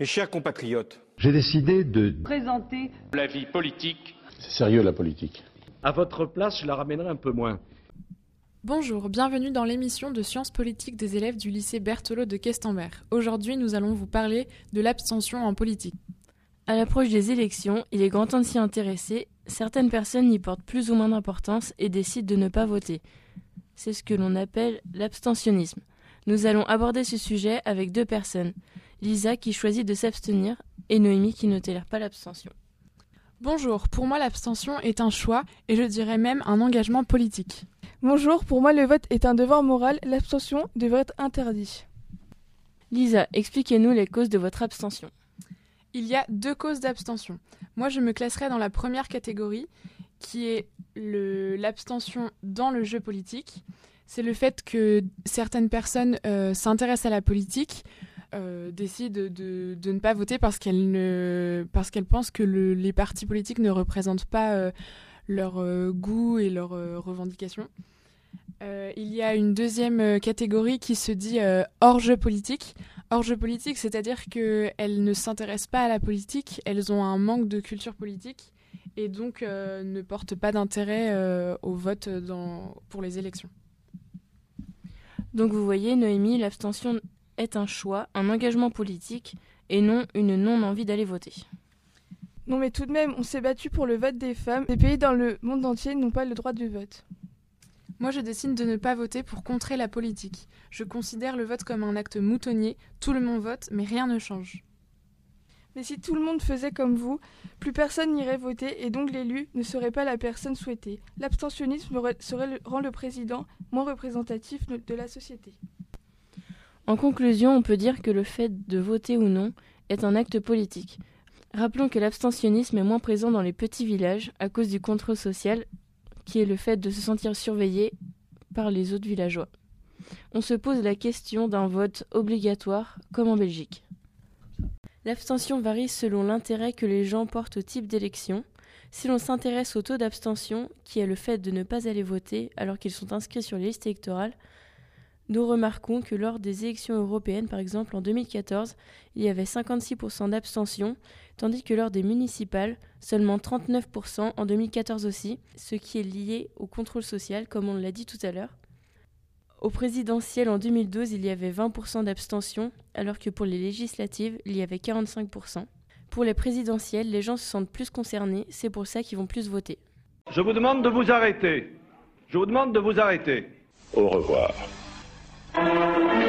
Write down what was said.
Mes chers compatriotes, j'ai décidé de présenter la vie politique. C'est sérieux la politique. À votre place, je la ramènerai un peu moins. Bonjour, bienvenue dans l'émission de sciences politiques des élèves du lycée Berthelot de Questembert. Aujourd'hui, nous allons vous parler de l'abstention en politique. À l'approche des élections, il est grand temps de s'y intéresser. Certaines personnes y portent plus ou moins d'importance et décident de ne pas voter. C'est ce que l'on appelle l'abstentionnisme. Nous allons aborder ce sujet avec deux personnes. Lisa qui choisit de s'abstenir et Noémie qui ne tolère pas l'abstention. Bonjour, pour moi l'abstention est un choix et je dirais même un engagement politique. Bonjour, pour moi le vote est un devoir moral, l'abstention devrait être interdite. Lisa, expliquez-nous les causes de votre abstention. Il y a deux causes d'abstention. Moi je me classerais dans la première catégorie qui est l'abstention dans le jeu politique. C'est le fait que certaines personnes euh, s'intéressent à la politique euh, décident de, ne pas voter parce qu'elles pensent que le, les partis politiques ne représentent pas euh, leur goût et leurs revendications. il y a une deuxième catégorie qui se dit hors jeu politique. Hors jeu politique, c'est-à-dire qu'elles ne s'intéressent pas à la politique, elles ont un manque de culture politique et donc ne portent pas d'intérêt au vote dans, pour les élections. Donc vous voyez, Noémie, l'abstention est un choix, un engagement politique, et non une non-envie d'aller voter. Non mais tout de même, on s'est battu pour le vote des femmes. Les pays dans le monde entier n'ont pas le droit de vote. Moi, je décide de ne pas voter pour contrer la politique. Je considère le vote comme un acte moutonnier. Tout le monde vote, mais rien ne change. Mais si tout le monde faisait comme vous, plus personne n'irait voter et donc l'élu ne serait pas la personne souhaitée. L'abstentionnisme serait rend le président moins représentatif de la société. En conclusion, on peut dire que le fait de voter ou non est un acte politique. Rappelons que l'abstentionnisme est moins présent dans les petits villages à cause du contrôle social, qui est le fait de se sentir surveillé par les autres villageois. On se pose la question d'un vote obligatoire, comme en Belgique. L'abstention varie selon l'intérêt que les gens portent au type d'élection. Si l'on s'intéresse au taux d'abstention, qui est le fait de ne pas aller voter alors qu'ils sont inscrits sur les listes électorales, nous remarquons que lors des élections européennes, par exemple en 2014, il y avait 56% d'abstention, tandis que lors des municipales, seulement 39% en 2014 aussi, ce qui est lié au contrôle social, comme on l'a dit tout à l'heure. Au présidentiel en 2012, il y avait 20% d'abstention, alors que pour les législatives, il y avait 45%. Pour les présidentielles, les gens se sentent plus concernés, c'est pour ça qu'ils vont plus voter. Je vous demande de vous arrêter. Je vous demande de vous arrêter. Au revoir. Thank you.